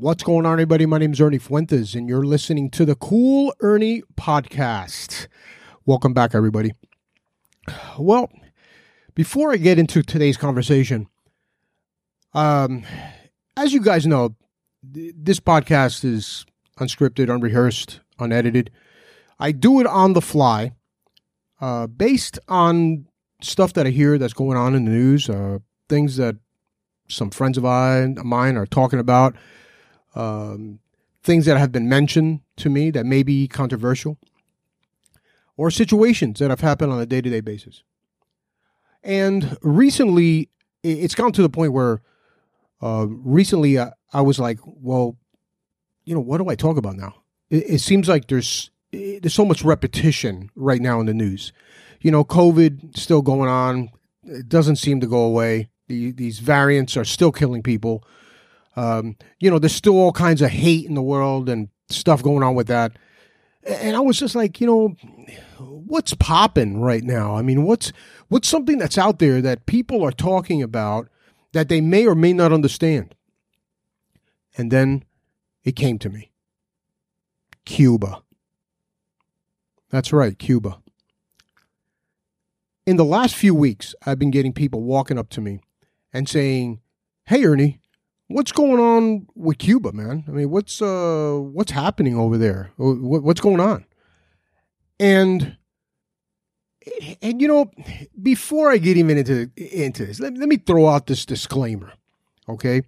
What's going on, everybody? My name is Ernie Fuentes, and you're listening to the Cool Ernie Podcast. Welcome back, everybody. Well, before I get into today's conversation, um, as you guys know, th- this podcast is unscripted, unrehearsed, unedited. I do it on the fly, uh, based on stuff that I hear that's going on in the news, uh, things that some friends of mine are talking about um, things that have been mentioned to me that may be controversial, or situations that have happened on a day to day basis. And recently, it's gone to the point where uh, recently I, I, was like, well, you know, what do I talk about now? It, it seems like there's there's so much repetition right now in the news. You know, COVID still going on. It doesn't seem to go away. The, these variants are still killing people. Um, you know, there's still all kinds of hate in the world and stuff going on with that. And I was just like, you know, what's popping right now? I mean, what's what's something that's out there that people are talking about that they may or may not understand? And then it came to me. Cuba. That's right, Cuba. In the last few weeks, I've been getting people walking up to me and saying, Hey, Ernie, what's going on with Cuba, man? I mean, what's uh, what's happening over there? What's going on? And and you know, before I get even into into this, let, let me throw out this disclaimer, okay?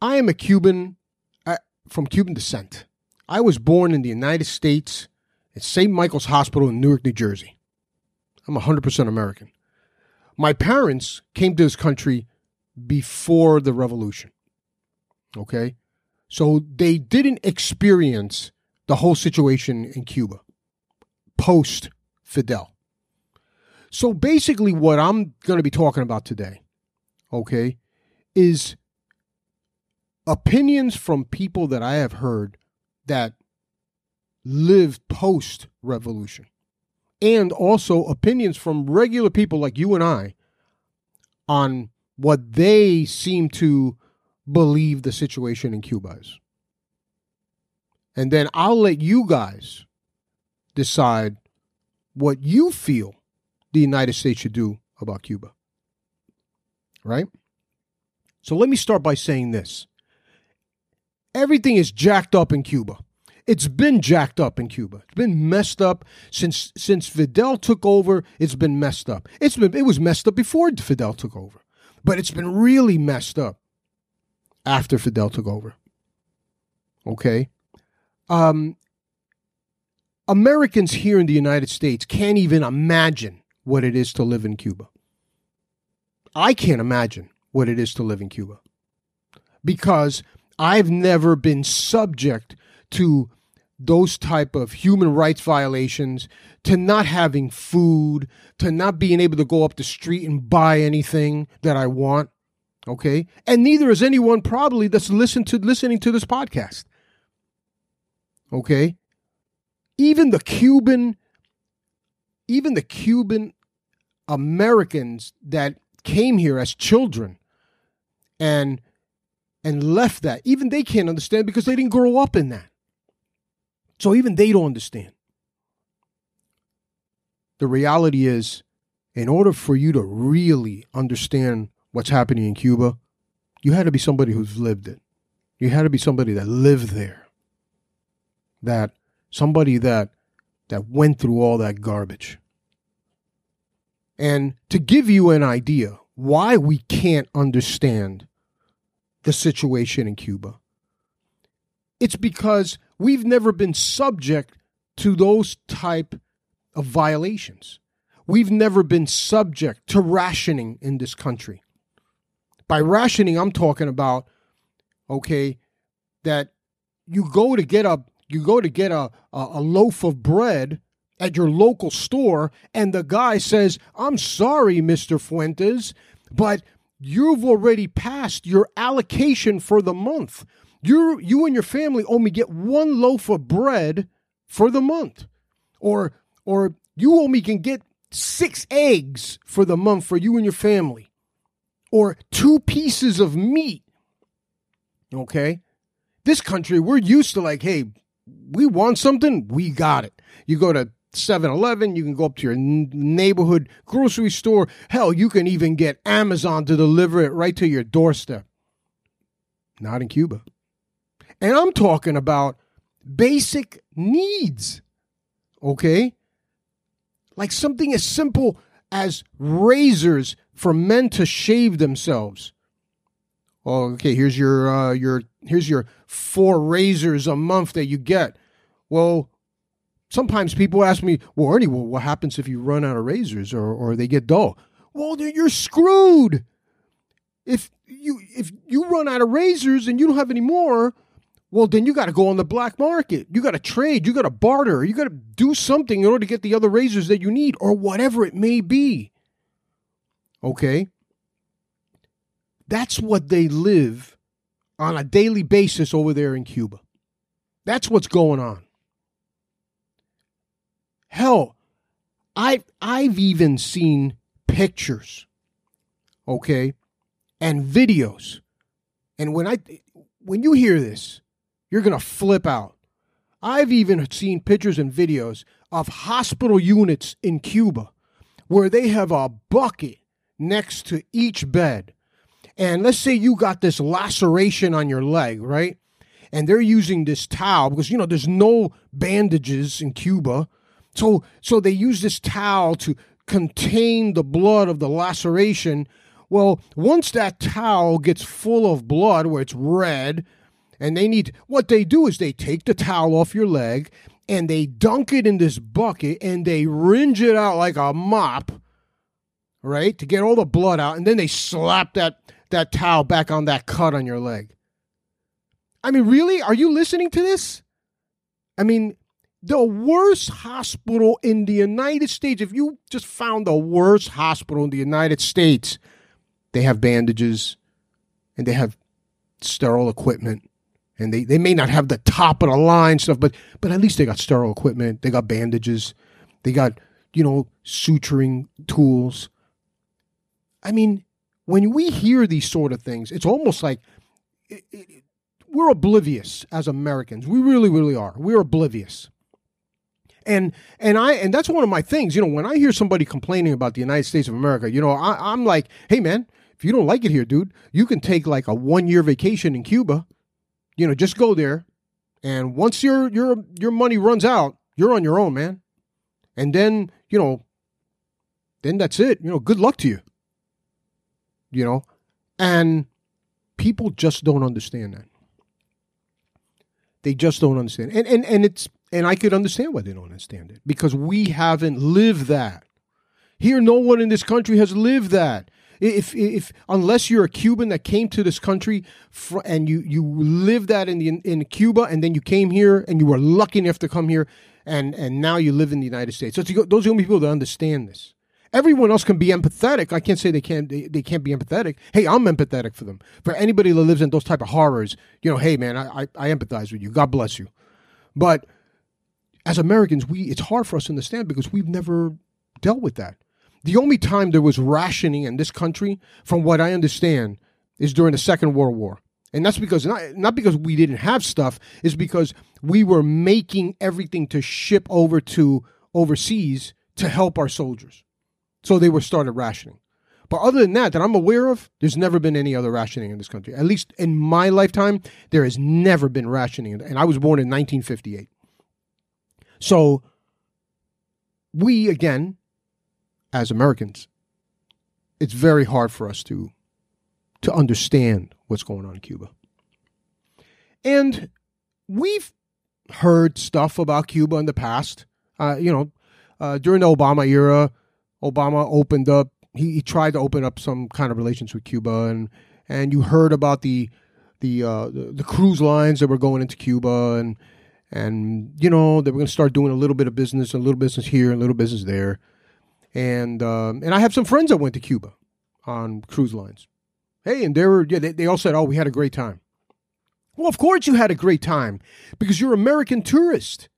I am a Cuban uh, from Cuban descent. I was born in the United States at St. Michael's Hospital in Newark, New Jersey. I'm 100% American. My parents came to this country before the revolution. Okay? So they didn't experience the whole situation in Cuba post Fidel. So basically, what I'm going to be talking about today, okay, is opinions from people that I have heard that lived post revolution, and also opinions from regular people like you and I on what they seem to believe the situation in Cuba is. And then I'll let you guys decide what you feel the United States should do about Cuba. Right? So let me start by saying this everything is jacked up in Cuba. It's been jacked up in Cuba. It's been messed up since since Fidel took over. It's been messed up. It's been it was messed up before Fidel took over but it's been really messed up after Fidel took over. Okay? Um, Americans here in the United States can't even imagine what it is to live in Cuba. I can't imagine what it is to live in Cuba because I've never been subject to those type of human rights violations to not having food to not being able to go up the street and buy anything that i want okay? And neither is anyone probably that's listen to listening to this podcast okay? Even the cuban even the cuban americans that came here as children and and left that even they can't understand because they didn't grow up in that so even they don't understand. The reality is, in order for you to really understand what's happening in Cuba, you had to be somebody who's lived it. You had to be somebody that lived there. That somebody that that went through all that garbage. And to give you an idea why we can't understand the situation in Cuba, it's because we've never been subject to those type of violations. We've never been subject to rationing in this country. By rationing, I'm talking about, okay, that you go to get a you go to get a, a, a loaf of bread at your local store, and the guy says, I'm sorry, Mr. Fuentes, but you've already passed your allocation for the month you you and your family only get one loaf of bread for the month or or you only can get six eggs for the month for you and your family or two pieces of meat Okay? This country, we're used to like, hey, we want something, we got it. You go to 7 Eleven, you can go up to your neighborhood grocery store. Hell, you can even get Amazon to deliver it right to your doorstep. Not in Cuba. And I'm talking about basic needs. Okay? Like something as simple as razors for men to shave themselves. Oh, okay, here's your uh, your here's your four razors a month that you get. Well, sometimes people ask me, well, Ernie, well, what happens if you run out of razors or, or they get dull? Well, you're screwed. If you if you run out of razors and you don't have any more, well, then you got to go on the black market. You got to trade. You got to barter. You got to do something in order to get the other razors that you need or whatever it may be. Okay? That's what they live on a daily basis over there in Cuba. That's what's going on. Hell, I I've even seen pictures, okay, and videos. And when I when you hear this, you're going to flip out. I've even seen pictures and videos of hospital units in Cuba where they have a bucket next to each bed. And let's say you got this laceration on your leg, right? And they're using this towel because, you know, there's no bandages in Cuba. So, so they use this towel to contain the blood of the laceration. Well, once that towel gets full of blood, where it's red, and they need what they do is they take the towel off your leg and they dunk it in this bucket and they rinse it out like a mop, right, to get all the blood out, and then they slap that that towel back on that cut on your leg. I mean, really? Are you listening to this? I mean, the worst hospital in the United States, if you just found the worst hospital in the United States, they have bandages and they have sterile equipment and they, they may not have the top of the line stuff, but but at least they got sterile equipment, they got bandages, they got you know suturing tools. I mean, when we hear these sort of things, it's almost like it, it, we're oblivious as Americans. We really, really are. We're oblivious. And and I and that's one of my things. You know, when I hear somebody complaining about the United States of America, you know, I, I'm like, hey man, if you don't like it here, dude, you can take like a one year vacation in Cuba you know, just go there, and once your your your money runs out, you're on your own, man. And then you know, then that's it. You know, good luck to you. You know, and people just don't understand that. They just don't understand, and and and it's and I could understand why they don't understand it because we haven't lived that. Here, no one in this country has lived that. If, if unless you're a Cuban that came to this country fr- and you you lived that in the in Cuba and then you came here and you were lucky enough to come here and and now you live in the United States. So those are the only people that understand this. Everyone else can be empathetic. I can't say they can't they, they can't be empathetic. Hey, I'm empathetic for them. For anybody that lives in those type of horrors, you know, hey man, I, I, I empathize with you. God bless you. But as Americans, we it's hard for us to understand because we've never dealt with that. The only time there was rationing in this country, from what I understand, is during the Second World War. And that's because not, not because we didn't have stuff, is because we were making everything to ship over to overseas to help our soldiers. So they were started rationing. But other than that, that I'm aware of, there's never been any other rationing in this country. At least in my lifetime, there has never been rationing. And I was born in 1958. So we, again, as Americans, it's very hard for us to to understand what's going on in Cuba. And we've heard stuff about Cuba in the past. Uh, you know, uh, during the Obama era, Obama opened up. He, he, tried to open up some kind of relations with Cuba, and and you heard about the the uh, the, the cruise lines that were going into Cuba, and and you know they were going to start doing a little bit of business, a little business here, a little business there and um, and I have some friends that went to Cuba on cruise lines. Hey, and they were yeah, they, they all said, "Oh, we had a great time." Well, of course you had a great time because you're American tourist.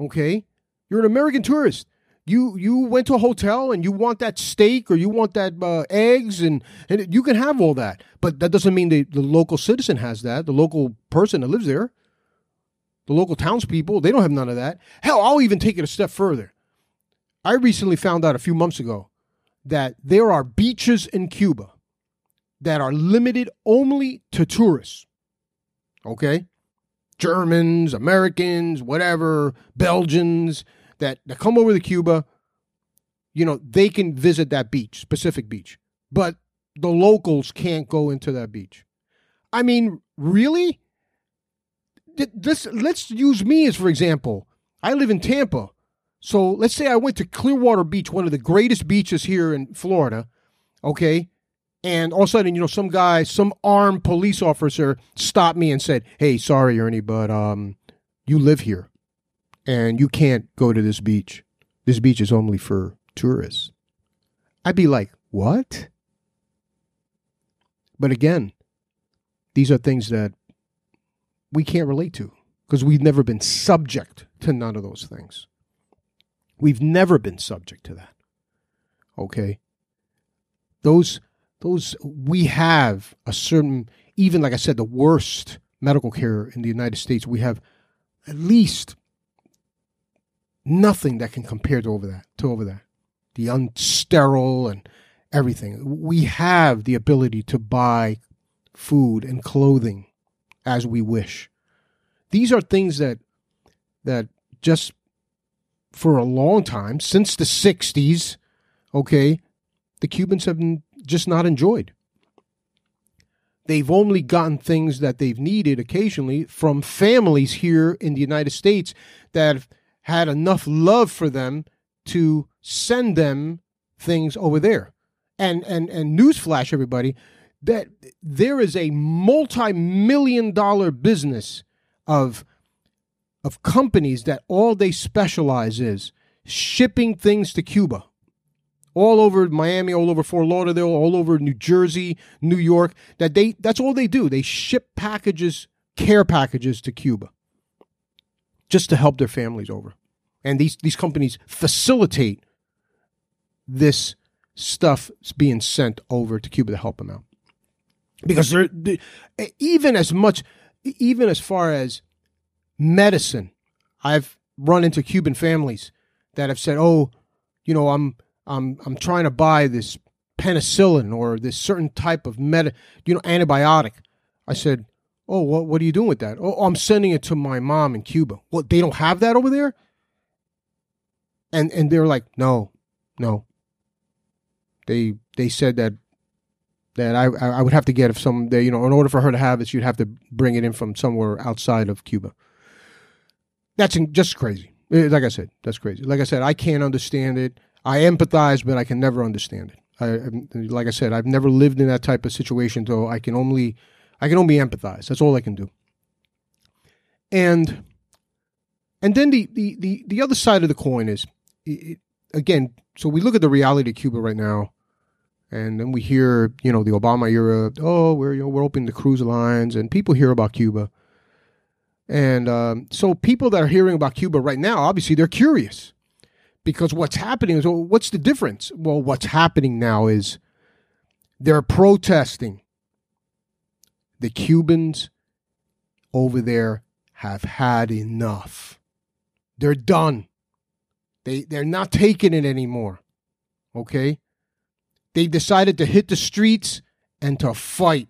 Okay, you're an American tourist. You you went to a hotel and you want that steak or you want that uh, eggs and, and you can have all that, but that doesn't mean the, the local citizen has that. The local person that lives there, the local townspeople, they don't have none of that. Hell, I'll even take it a step further. I recently found out a few months ago that there are beaches in Cuba that are limited only to tourists. Okay? Germans, Americans, whatever, Belgians that, that come over to Cuba, you know, they can visit that beach, specific beach. But the locals can't go into that beach. I mean, really? This let's use me as for example. I live in Tampa. So let's say I went to Clearwater Beach, one of the greatest beaches here in Florida, okay? And all of a sudden, you know, some guy, some armed police officer stopped me and said, Hey, sorry, Ernie, but um, you live here and you can't go to this beach. This beach is only for tourists. I'd be like, What? But again, these are things that we can't relate to because we've never been subject to none of those things. We've never been subject to that. Okay? Those those we have a certain even like I said the worst medical care in the United States we have at least nothing that can compare to over that to over that the unsterile and everything we have the ability to buy food and clothing as we wish these are things that that just for a long time since the 60s okay the Cubans have just not enjoyed. They've only gotten things that they've needed occasionally from families here in the United States that have had enough love for them to send them things over there. And and and newsflash, everybody, that there is a multi-million dollar business of of companies that all they specialize is shipping things to Cuba all over Miami, all over Fort Lauderdale, all over New Jersey, New York, that they that's all they do. They ship packages, care packages to Cuba just to help their families over. And these these companies facilitate this stuff being sent over to Cuba to help them out. Because they're, they, even as much even as far as medicine, I've run into Cuban families that have said, "Oh, you know, I'm I'm I'm trying to buy this penicillin or this certain type of med, you know, antibiotic. I said, "Oh, what what are you doing with that?" "Oh, I'm sending it to my mom in Cuba." What they don't have that over there? And and they're like, "No, no." They they said that that I I would have to get if some they, you know in order for her to have it, she'd have to bring it in from somewhere outside of Cuba. That's just crazy. Eh, like I said, that's crazy. Like I said, I can't understand it. I empathize, but I can never understand it. I, like I said, I've never lived in that type of situation, so I can only, I can only empathize. That's all I can do. And, and then the the the, the other side of the coin is, it, again, so we look at the reality of Cuba right now, and then we hear, you know, the Obama era. Oh, we're you know we're opening the cruise lines, and people hear about Cuba. And um, so people that are hearing about Cuba right now, obviously, they're curious because what's happening is well, what's the difference? Well, what's happening now is they're protesting. The Cubans over there have had enough. They're done. They they're not taking it anymore. Okay? They decided to hit the streets and to fight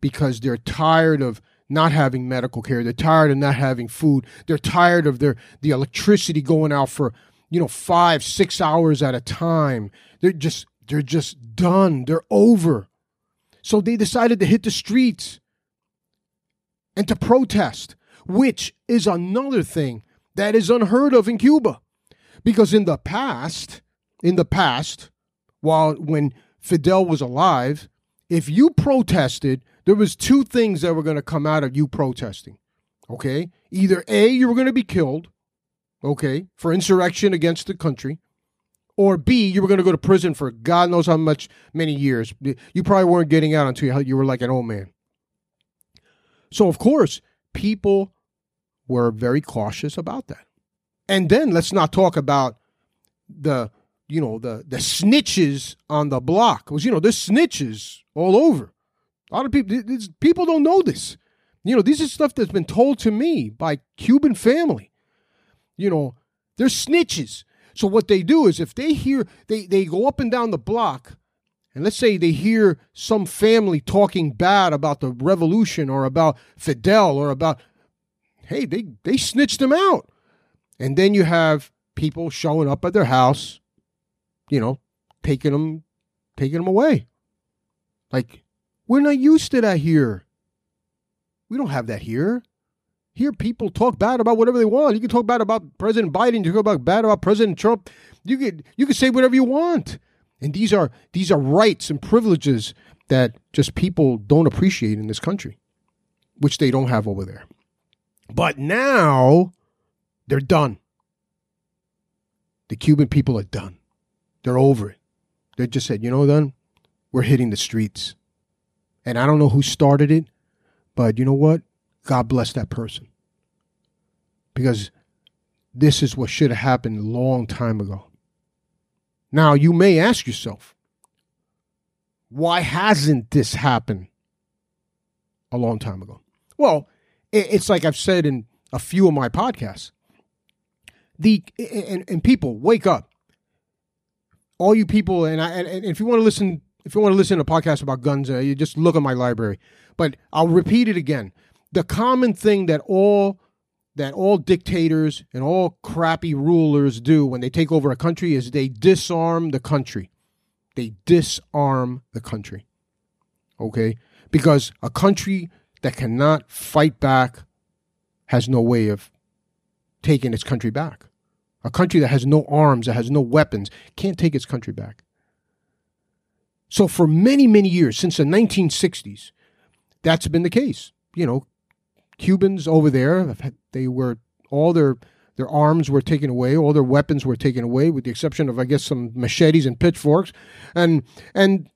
because they're tired of not having medical care. They're tired of not having food. They're tired of their the electricity going out for you know five six hours at a time. They're just they're just done. They're over. So they decided to hit the streets and to protest, which is another thing that is unheard of in Cuba. Because in the past, in the past, while when Fidel was alive, if you protested, there was two things that were going to come out of you protesting. Okay? Either A, you were going to be killed, okay, for insurrection against the country, or B, you were going to go to prison for God knows how much many years. You probably weren't getting out until you were like an old man. So, of course, people were very cautious about that. And then let's not talk about the you know the the snitches on the block was you know there's snitches all over. A lot of people people don't know this. You know, this is stuff that's been told to me by Cuban family. You know, they're snitches. So what they do is if they hear they they go up and down the block and let's say they hear some family talking bad about the revolution or about Fidel or about hey, they they snitched them out. And then you have people showing up at their house, you know, taking them taking them away. Like we're not used to that here. We don't have that here. Here, people talk bad about whatever they want. You can talk bad about President Biden. You can talk bad about President Trump. You could you can say whatever you want. And these are these are rights and privileges that just people don't appreciate in this country, which they don't have over there. But now they're done. The Cuban people are done. They're over it. They just said, you know, then we're hitting the streets. And I don't know who started it, but you know what? God bless that person. Because this is what should have happened a long time ago. Now, you may ask yourself, why hasn't this happened a long time ago? Well, it's like I've said in a few of my podcasts. The and, and people wake up. All you people, and I and if you want to listen, if you want to listen to a podcast about guns, uh, you just look at my library. But I'll repeat it again the common thing that all that all dictators and all crappy rulers do when they take over a country is they disarm the country. They disarm the country. Okay? Because a country that cannot fight back has no way of taking its country back. A country that has no arms, that has no weapons, can't take its country back. So, for many, many years, since the 1960s, that's been the case. You know, Cubans over there, they were all their their arms were taken away, all their weapons were taken away, with the exception of I guess some machetes and pitchforks, and and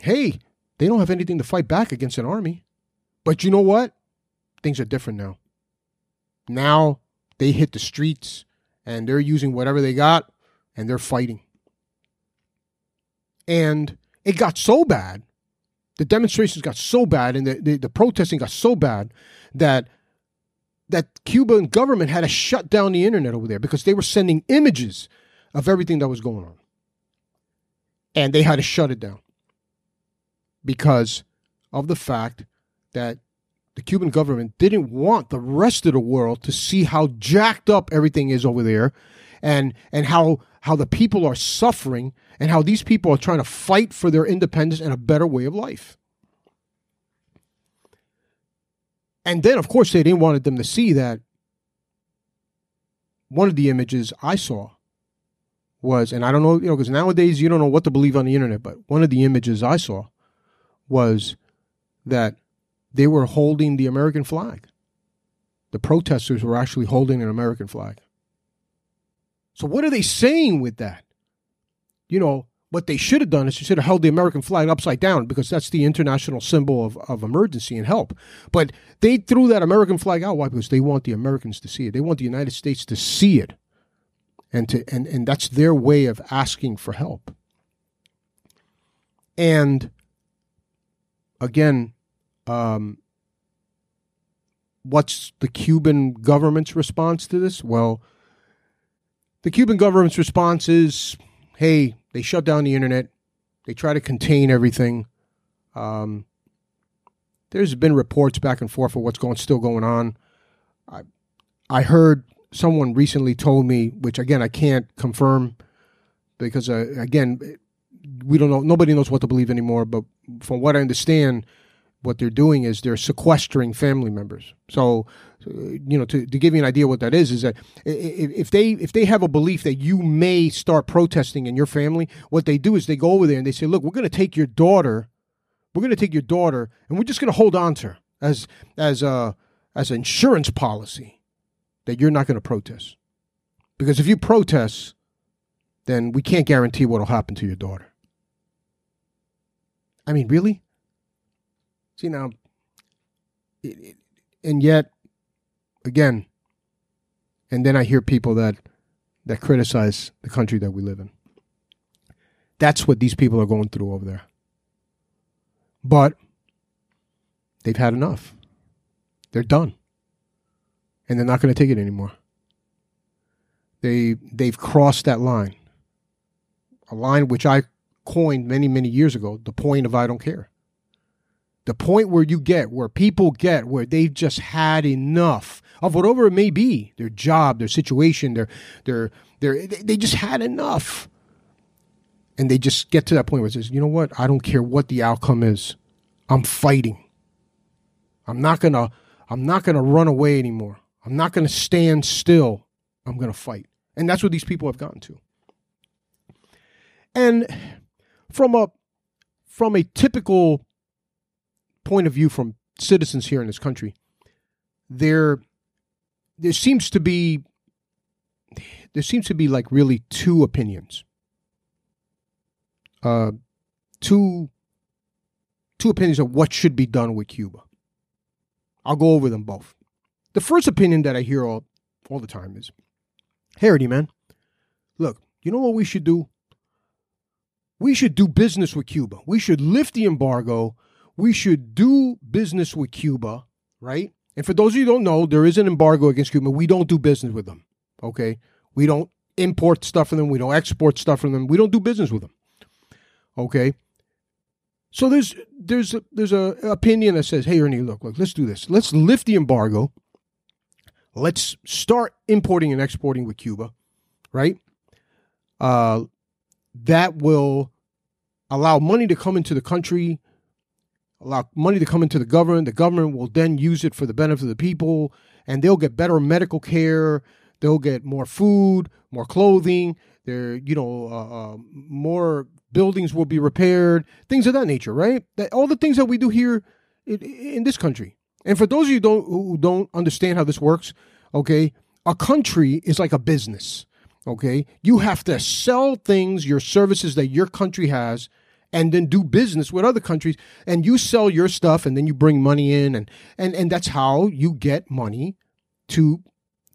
hey, they don't have anything to fight back against an army. But you know what? Things are different now. Now they hit the streets and they're using whatever they got and they're fighting. And it got so bad, the demonstrations got so bad and the, the, the protesting got so bad that that Cuban government had to shut down the internet over there because they were sending images of everything that was going on. And they had to shut it down because of the fact that the Cuban government didn't want the rest of the world to see how jacked up everything is over there and and how how the people are suffering and how these people are trying to fight for their independence and a better way of life. And then, of course, they didn't want them to see that one of the images I saw was, and I don't know, you know, because nowadays you don't know what to believe on the internet, but one of the images I saw was that they were holding the American flag. The protesters were actually holding an American flag. So, what are they saying with that? You know, what they should have done is they should have held the American flag upside down because that's the international symbol of, of emergency and help. But they threw that American flag out. Why? Because they want the Americans to see it. They want the United States to see it. And to and, and that's their way of asking for help. And again, um, what's the Cuban government's response to this? Well, the Cuban government's response is hey, they shut down the internet. They try to contain everything. Um, there's been reports back and forth of what's going still going on. I I heard someone recently told me, which again I can't confirm because uh, again we don't know. Nobody knows what to believe anymore. But from what I understand, what they're doing is they're sequestering family members. So, uh, you know, to, to give you an idea what that is, is that if they if they have a belief that you may start protesting in your family, what they do is they go over there and they say, "Look, we're going to take your daughter, we're going to take your daughter, and we're just going to hold on to her as as a as an insurance policy that you're not going to protest, because if you protest, then we can't guarantee what will happen to your daughter." I mean, really? See now, it, it, and yet, again, and then I hear people that that criticize the country that we live in. That's what these people are going through over there. But they've had enough. They're done. And they're not going to take it anymore. They they've crossed that line. A line which I coined many, many years ago, the point of I don't care. The point where you get, where people get, where they've just had enough of whatever it may be, their job, their situation, their their their they just had enough. And they just get to that point where it says, you know what, I don't care what the outcome is. I'm fighting. I'm not gonna I'm not gonna run away anymore. I'm not gonna stand still. I'm gonna fight. And that's what these people have gotten to. And from a from a typical point of view from citizens here in this country, there there seems to be there seems to be like really two opinions. Uh two two opinions of what should be done with Cuba. I'll go over them both. The first opinion that I hear all, all the time is Harity, man, look, you know what we should do? We should do business with Cuba. We should lift the embargo. We should do business with Cuba, right? And for those of you who don't know, there is an embargo against Cuba. We don't do business with them. Okay? We don't import stuff from them. We don't export stuff from them. We don't do business with them. Okay? So there's there's a, there's a opinion that says, "Hey, Ernie, look, look, let's do this. Let's lift the embargo. Let's start importing and exporting with Cuba, right? Uh, that will allow money to come into the country, allow money to come into the government. The government will then use it for the benefit of the people, and they'll get better medical care. They'll get more food, more clothing. There, you know, uh, uh, more buildings will be repaired, things of that nature, right? That, all the things that we do here in, in this country. And for those of you don't, who don't understand how this works, okay, a country is like a business. Okay, you have to sell things, your services that your country has, and then do business with other countries. And you sell your stuff, and then you bring money in, and and and that's how you get money to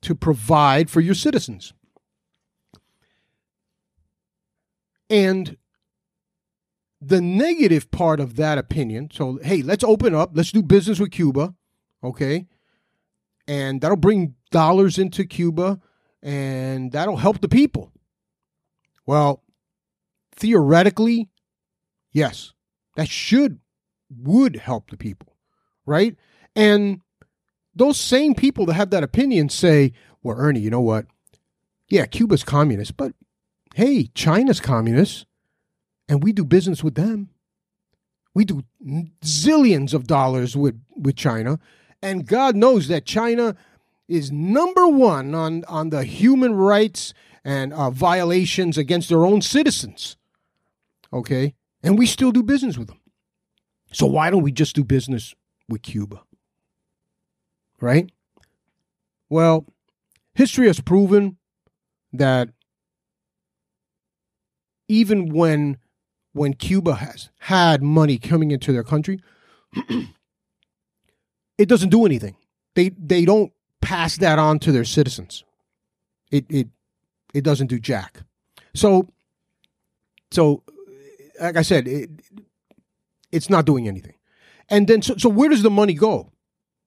to provide for your citizens. And the negative part of that opinion so hey let's open up let's do business with cuba okay and that'll bring dollars into cuba and that'll help the people well theoretically yes that should would help the people right and those same people that have that opinion say well ernie you know what yeah cuba's communist but hey china's communist and we do business with them. We do zillions of dollars with, with China, and God knows that China is number one on, on the human rights and uh, violations against their own citizens. Okay? And we still do business with them. So why don't we just do business with Cuba? Right? Well, history has proven that even when when Cuba has had money coming into their country, it doesn't do anything. They they don't pass that on to their citizens. It it it doesn't do jack. So so like I said, it, it's not doing anything. And then so, so where does the money go?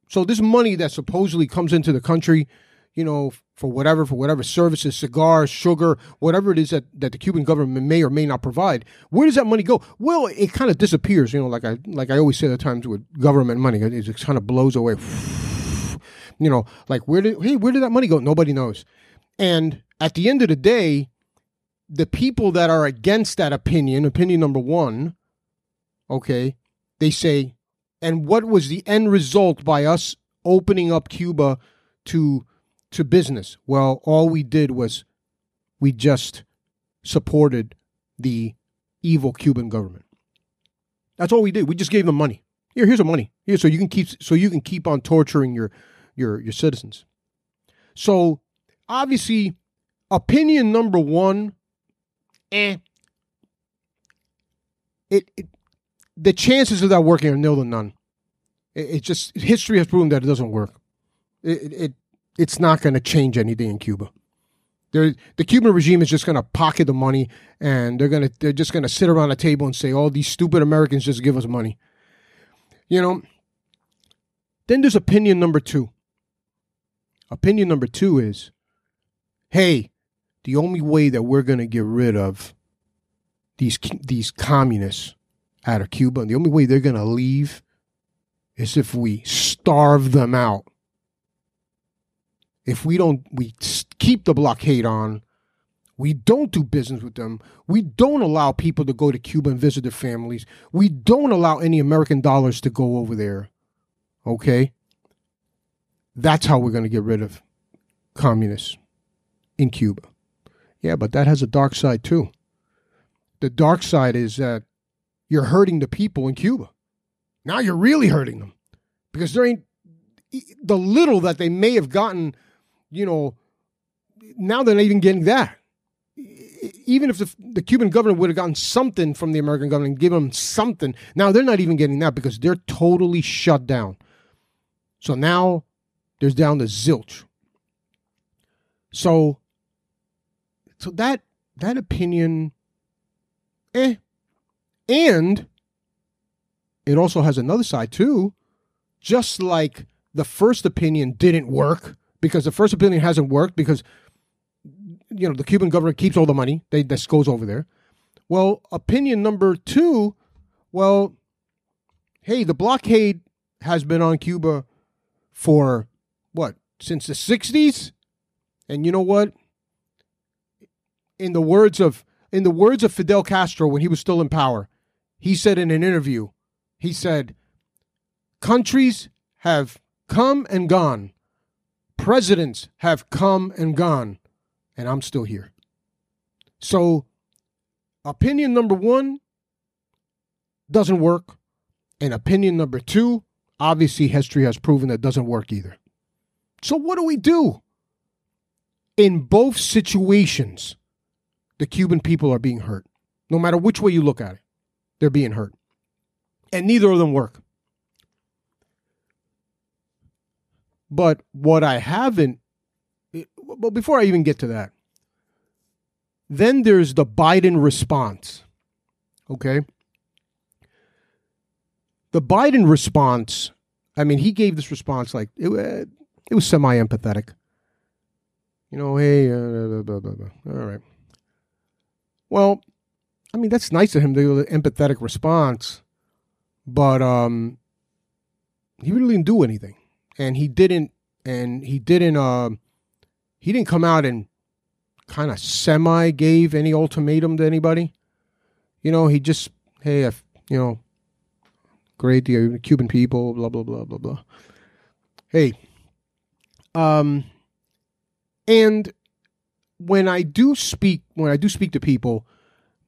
So this money that supposedly comes into the country you know, for whatever, for whatever services, cigars, sugar, whatever it is that, that the Cuban government may or may not provide, where does that money go? Well, it kind of disappears, you know, like I like I always say at times with government money, it, it kind of blows away. You know, like where did hey, where did that money go? Nobody knows. And at the end of the day, the people that are against that opinion, opinion number one, okay, they say, and what was the end result by us opening up Cuba to to business. Well, all we did was we just supported the evil Cuban government. That's all we did. We just gave them money. Here, here's the money. Here, so you can keep so you can keep on torturing your your your citizens. So obviously, opinion number one, eh. It, it the chances of that working are nil to none. It, it just history has proven that it doesn't work. It, it it's not going to change anything in Cuba. They're, the Cuban regime is just going to pocket the money, and they're going to they're just going to sit around a table and say, "Oh, these stupid Americans just give us money." You know. Then there's opinion number two. Opinion number two is, "Hey, the only way that we're going to get rid of these these communists out of Cuba, and the only way they're going to leave, is if we starve them out." if we don't we keep the blockade on we don't do business with them we don't allow people to go to cuba and visit their families we don't allow any american dollars to go over there okay that's how we're going to get rid of communists in cuba yeah but that has a dark side too the dark side is that you're hurting the people in cuba now you're really hurting them because there ain't the little that they may have gotten you know, now they're not even getting that. Even if the, the Cuban government would have gotten something from the American government, give them something, now they're not even getting that because they're totally shut down. So now there's down to zilch. So, so that that opinion, eh, and it also has another side too. Just like the first opinion didn't work because the first opinion hasn't worked because you know the Cuban government keeps all the money. They this goes over there. Well, opinion number two, well, hey, the blockade has been on Cuba for what since the '60s, and you know what? In the words of in the words of Fidel Castro when he was still in power, he said in an interview, he said, "Countries have come and gone, Presidents have come and gone, and I'm still here. So, opinion number one doesn't work. And opinion number two, obviously, history has proven that doesn't work either. So, what do we do? In both situations, the Cuban people are being hurt. No matter which way you look at it, they're being hurt. And neither of them work. But what I haven't, well, before I even get to that, then there's the Biden response. Okay. The Biden response, I mean, he gave this response like it, it was semi empathetic. You know, hey, uh, blah, blah, blah, all right. Well, I mean, that's nice of him to give an empathetic response, but um, he really didn't do anything and he didn't and he didn't uh, he didn't come out and kind of semi gave any ultimatum to anybody. You know, he just hey, you know, great the Cuban people, blah blah blah blah blah. Hey, um, and when I do speak, when I do speak to people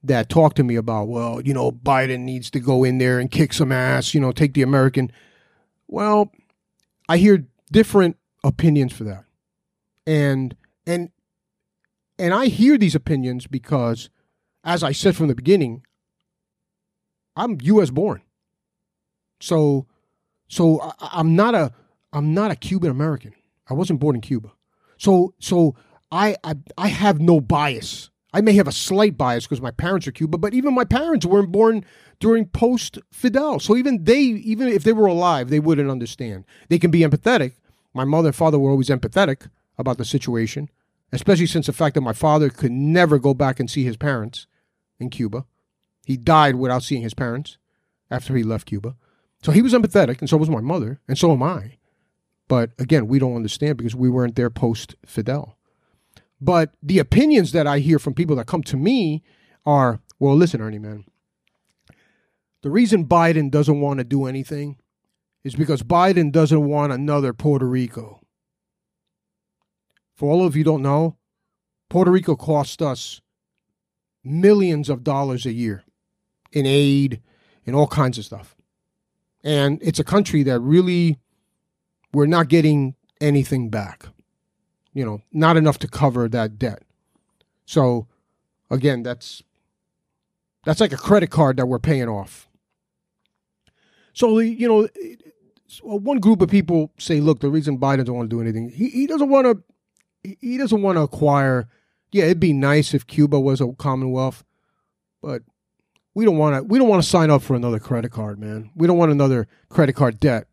that talk to me about, well, you know, Biden needs to go in there and kick some ass, you know, take the American. Well, I hear different opinions for that. And and and I hear these opinions because as I said from the beginning, I'm US born. So so I, am not a I'm not a Cuban American. I wasn't born in Cuba. So so I, I I have no bias. I may have a slight bias because my parents are Cuban, but even my parents weren't born during post Fidel. So even they, even if they were alive, they wouldn't understand. They can be empathetic, my mother and father were always empathetic about the situation, especially since the fact that my father could never go back and see his parents in Cuba. He died without seeing his parents after he left Cuba. So he was empathetic, and so was my mother, and so am I. But again, we don't understand because we weren't there post Fidel. But the opinions that I hear from people that come to me are well, listen, Ernie, man. The reason Biden doesn't want to do anything is because Biden doesn't want another Puerto Rico. For all of you don't know, Puerto Rico costs us millions of dollars a year in aid and all kinds of stuff. And it's a country that really we're not getting anything back. You know, not enough to cover that debt. So again, that's that's like a credit card that we're paying off. So you know, one group of people say, look, the reason Biden doesn't want to do anything, he, he doesn't want to he doesn't want to acquire yeah, it'd be nice if Cuba was a Commonwealth, but we don't want to. We don't want to sign up for another credit card, man. We don't want another credit card debt.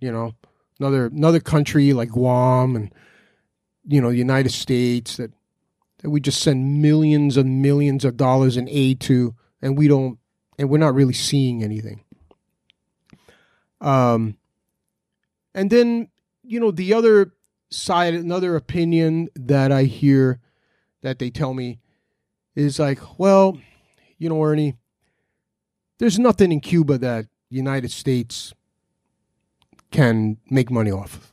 You know, another another country like Guam and you know the United States that that we just send millions and millions of dollars in aid to, and we don't, and we're not really seeing anything. Um, and then you know the other side, another opinion that I hear that they tell me is like, well, you know, Ernie, there's nothing in Cuba that the United States can make money off of.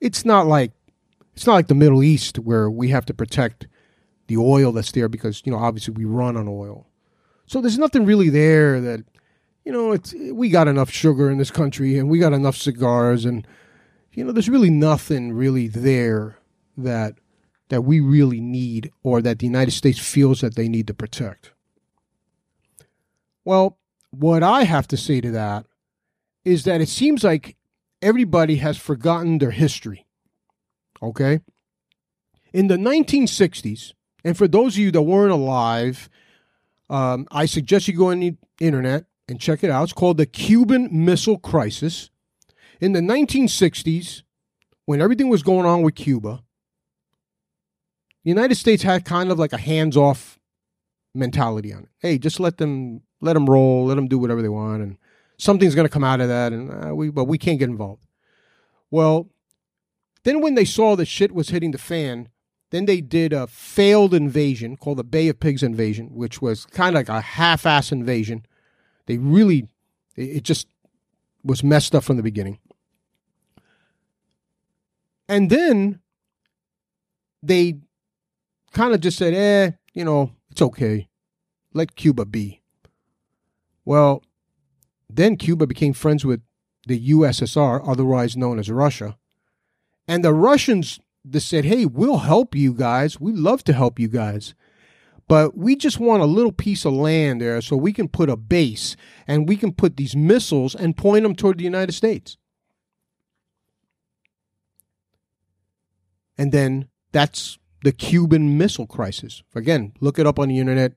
It's not like it's not like the Middle East where we have to protect the oil that's there because you know obviously we run on oil. So there's nothing really there that you know it's we got enough sugar in this country and we got enough cigars and you know there's really nothing really there that that we really need or that the United States feels that they need to protect. Well, what I have to say to that is that it seems like everybody has forgotten their history. Okay? In the 1960s, and for those of you that weren't alive, um, I suggest you go on the internet and check it out. It's called the Cuban Missile Crisis. In the 1960s, when everything was going on with Cuba, the United States had kind of like a hands-off mentality on it. Hey, just let them let them roll, let them do whatever they want, and something's going to come out of that, and uh, we but we can't get involved. Well, then when they saw that shit was hitting the fan, then they did a failed invasion called the Bay of Pigs invasion, which was kind of like a half-ass invasion. They really, it just was messed up from the beginning. And then they kind of just said, eh, you know, it's okay. Let Cuba be. Well, then Cuba became friends with the USSR, otherwise known as Russia. And the Russians said, hey, we'll help you guys. We'd love to help you guys. But we just want a little piece of land there so we can put a base and we can put these missiles and point them toward the United States. And then that's the Cuban Missile Crisis. Again, look it up on the internet.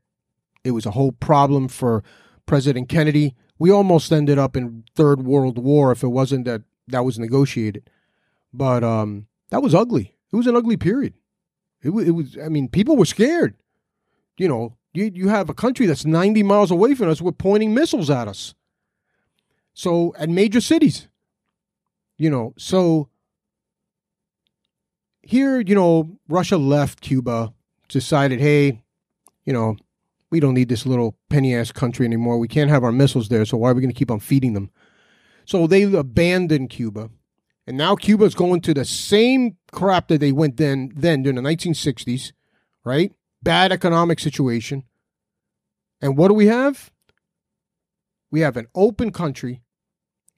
It was a whole problem for President Kennedy. We almost ended up in Third World War if it wasn't that that was negotiated. But um, that was ugly. It was an ugly period. It was, it was I mean, people were scared. You know, you, you have a country that's 90 miles away from us with pointing missiles at us. So, at major cities. You know, so here, you know, Russia left Cuba, decided, hey, you know, we don't need this little penny ass country anymore. We can't have our missiles there, so why are we going to keep on feeding them? So they abandoned Cuba. And now Cuba's going to the same crap that they went then then during the 1960s, right? Bad economic situation. And what do we have? We have an open country,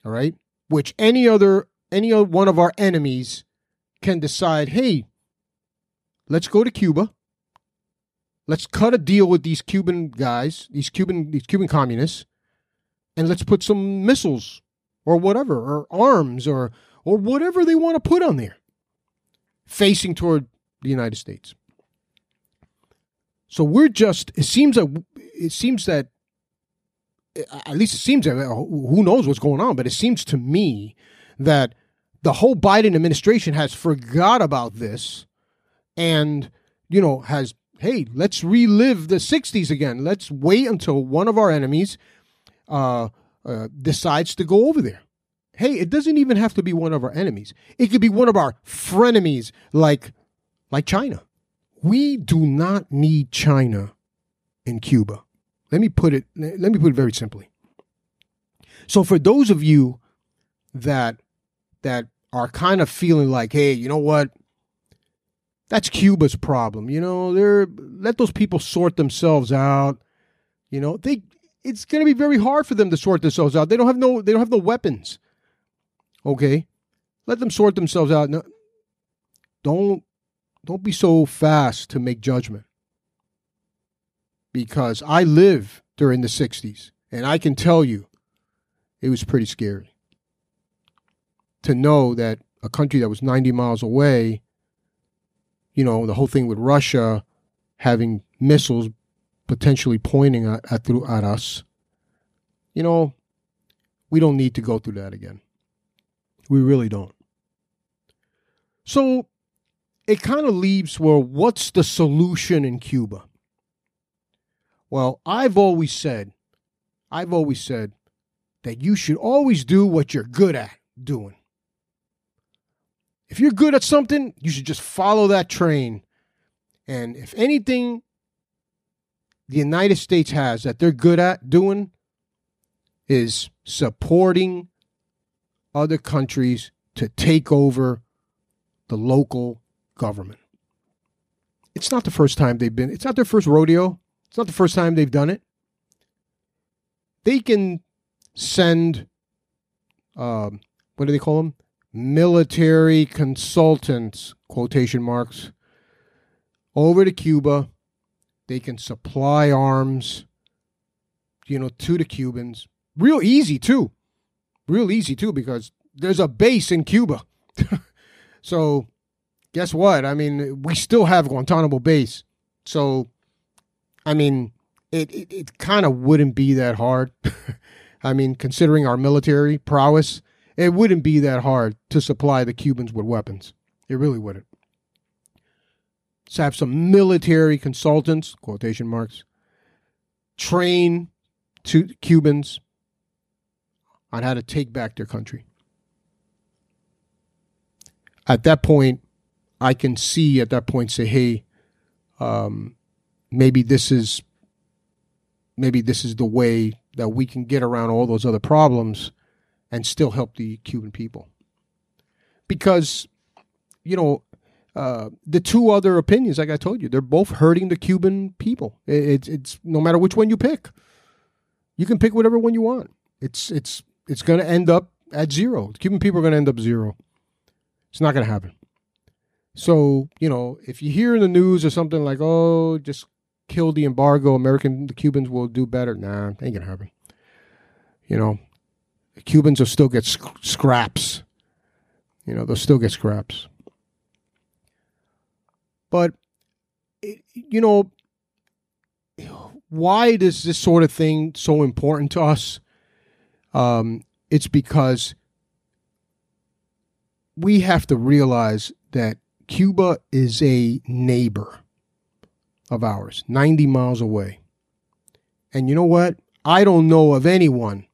all right, which any other any one of our enemies can decide, hey, let's go to Cuba. Let's cut a deal with these Cuban guys, these Cuban these Cuban communists, and let's put some missiles or whatever, or arms or or whatever they want to put on there facing toward the United States. So we're just it seems that it seems that at least it seems that who knows what's going on, but it seems to me that the whole Biden administration has forgot about this and, you know, has, hey, let's relive the 60s again. Let's wait until one of our enemies uh, uh, decides to go over there. Hey, it doesn't even have to be one of our enemies. It could be one of our frenemies, like, like China. We do not need China in Cuba. Let me put it. Let me put it very simply. So, for those of you that that are kind of feeling like, hey, you know what? That's Cuba's problem. You know, they're let those people sort themselves out. You know, they it's going to be very hard for them to sort themselves out. They don't have no they don't have no weapons. Okay? Let them sort themselves out. Don't don't be so fast to make judgment. Because I lived during the 60s and I can tell you it was pretty scary to know that a country that was 90 miles away, you know, the whole thing with Russia, having missiles potentially pointing at, at, at us, you know, we don't need to go through that again. We really don't. So it kind of leaves where what's the solution in Cuba? Well, I've always said, I've always said that you should always do what you're good at doing. If you're good at something, you should just follow that train. And if anything the United States has that they're good at doing is supporting other countries to take over the local government. It's not the first time they've been, it's not their first rodeo. It's not the first time they've done it. They can send, um, what do they call them? Military consultants, quotation marks, over to Cuba. They can supply arms, you know, to the Cubans. Real easy, too. Real easy, too, because there's a base in Cuba. so guess what? I mean, we still have Guantanamo Base. So, I mean, it, it, it kind of wouldn't be that hard. I mean, considering our military prowess, it wouldn't be that hard to supply the Cubans with weapons. It really wouldn't. Let's have some military consultants, quotation marks, train to Cubans on how to take back their country. At that point, I can see at that point say, hey, um, maybe this is maybe this is the way that we can get around all those other problems and still help the Cuban people. Because, you know, uh, the two other opinions, like I told you, they're both hurting the Cuban people. It's it's no matter which one you pick, you can pick whatever one you want. It's it's it's going to end up at zero. The Cuban people are going to end up zero. It's not going to happen. So, you know, if you hear in the news or something like, oh, just kill the embargo, American, the Cubans will do better. Nah, ain't going to happen. You know, the Cubans will still get sc- scraps. You know, they'll still get scraps. But, you know, why is this sort of thing so important to us? Um, it's because we have to realize that Cuba is a neighbor of ours, 90 miles away. And you know what? I don't know of anyone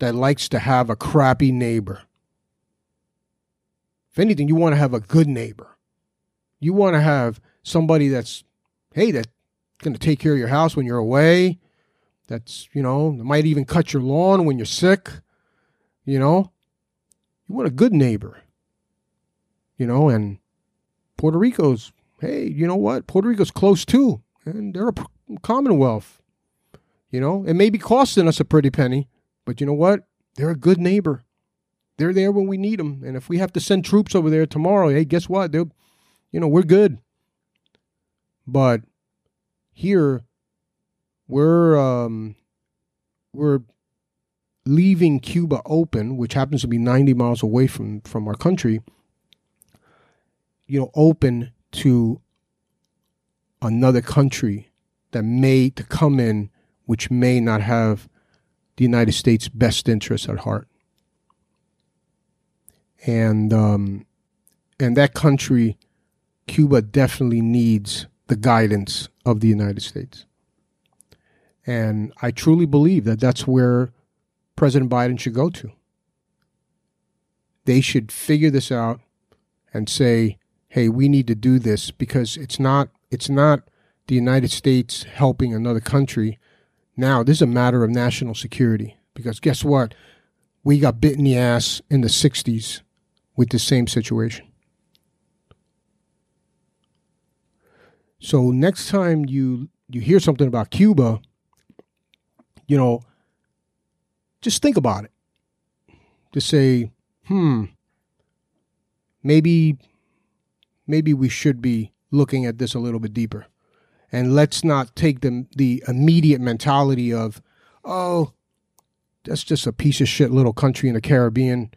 that likes to have a crappy neighbor. If anything, you want to have a good neighbor. You want to have somebody that's, hey, that's going to take care of your house when you're away. That's, you know, might even cut your lawn when you're sick. You know, you want a good neighbor. You know, and Puerto Rico's, hey, you know what? Puerto Rico's close too, and they're a commonwealth. You know, it may be costing us a pretty penny, but you know what? They're a good neighbor. They're there when we need them, and if we have to send troops over there tomorrow, hey, guess what? They'll, you know, we're good. But here, we're um, we're leaving Cuba open, which happens to be 90 miles away from from our country you know, open to another country that may to come in which may not have the United States' best interests at heart. And um, and that country, Cuba, definitely needs the guidance of the United States. And I truly believe that that's where President Biden should go to. They should figure this out and say, hey, we need to do this because it's not it's not the United States helping another country. Now, this is a matter of national security because guess what? We got bit in the ass in the 60s with the same situation. So next time you you hear something about Cuba, you know, just think about it. Just say, hmm, maybe maybe we should be looking at this a little bit deeper. And let's not take the, the immediate mentality of, oh, that's just a piece of shit little country in the Caribbean.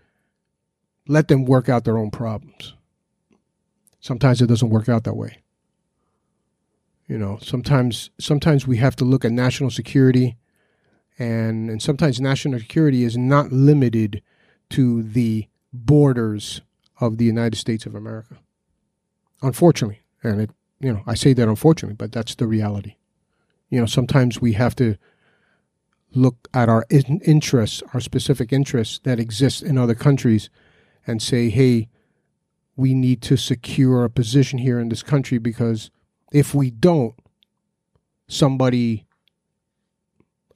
Let them work out their own problems. Sometimes it doesn't work out that way. You know, sometimes sometimes we have to look at national security, and and sometimes national security is not limited to the borders of the United States of America. Unfortunately, and it you know I say that unfortunately, but that's the reality. You know, sometimes we have to look at our in- interests, our specific interests that exist in other countries, and say, hey, we need to secure a position here in this country because if we don't, somebody,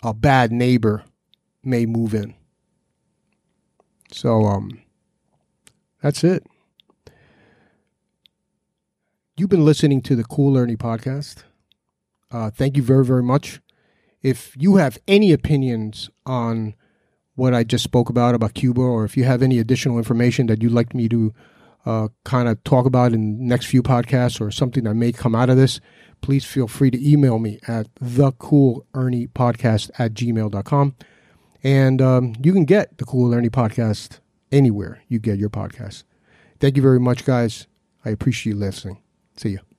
a bad neighbor, may move in. So, um, that's it. You've been listening to the Cool Ernie podcast. Uh, thank you very, very much. If you have any opinions on what I just spoke about about Cuba, or if you have any additional information that you'd like me to uh, kind of talk about in next few podcasts or something that may come out of this, please feel free to email me at thecoolerniepodcast at gmail.com. And um, you can get the Cool Ernie podcast anywhere you get your podcast. Thank you very much, guys. I appreciate you listening. See you.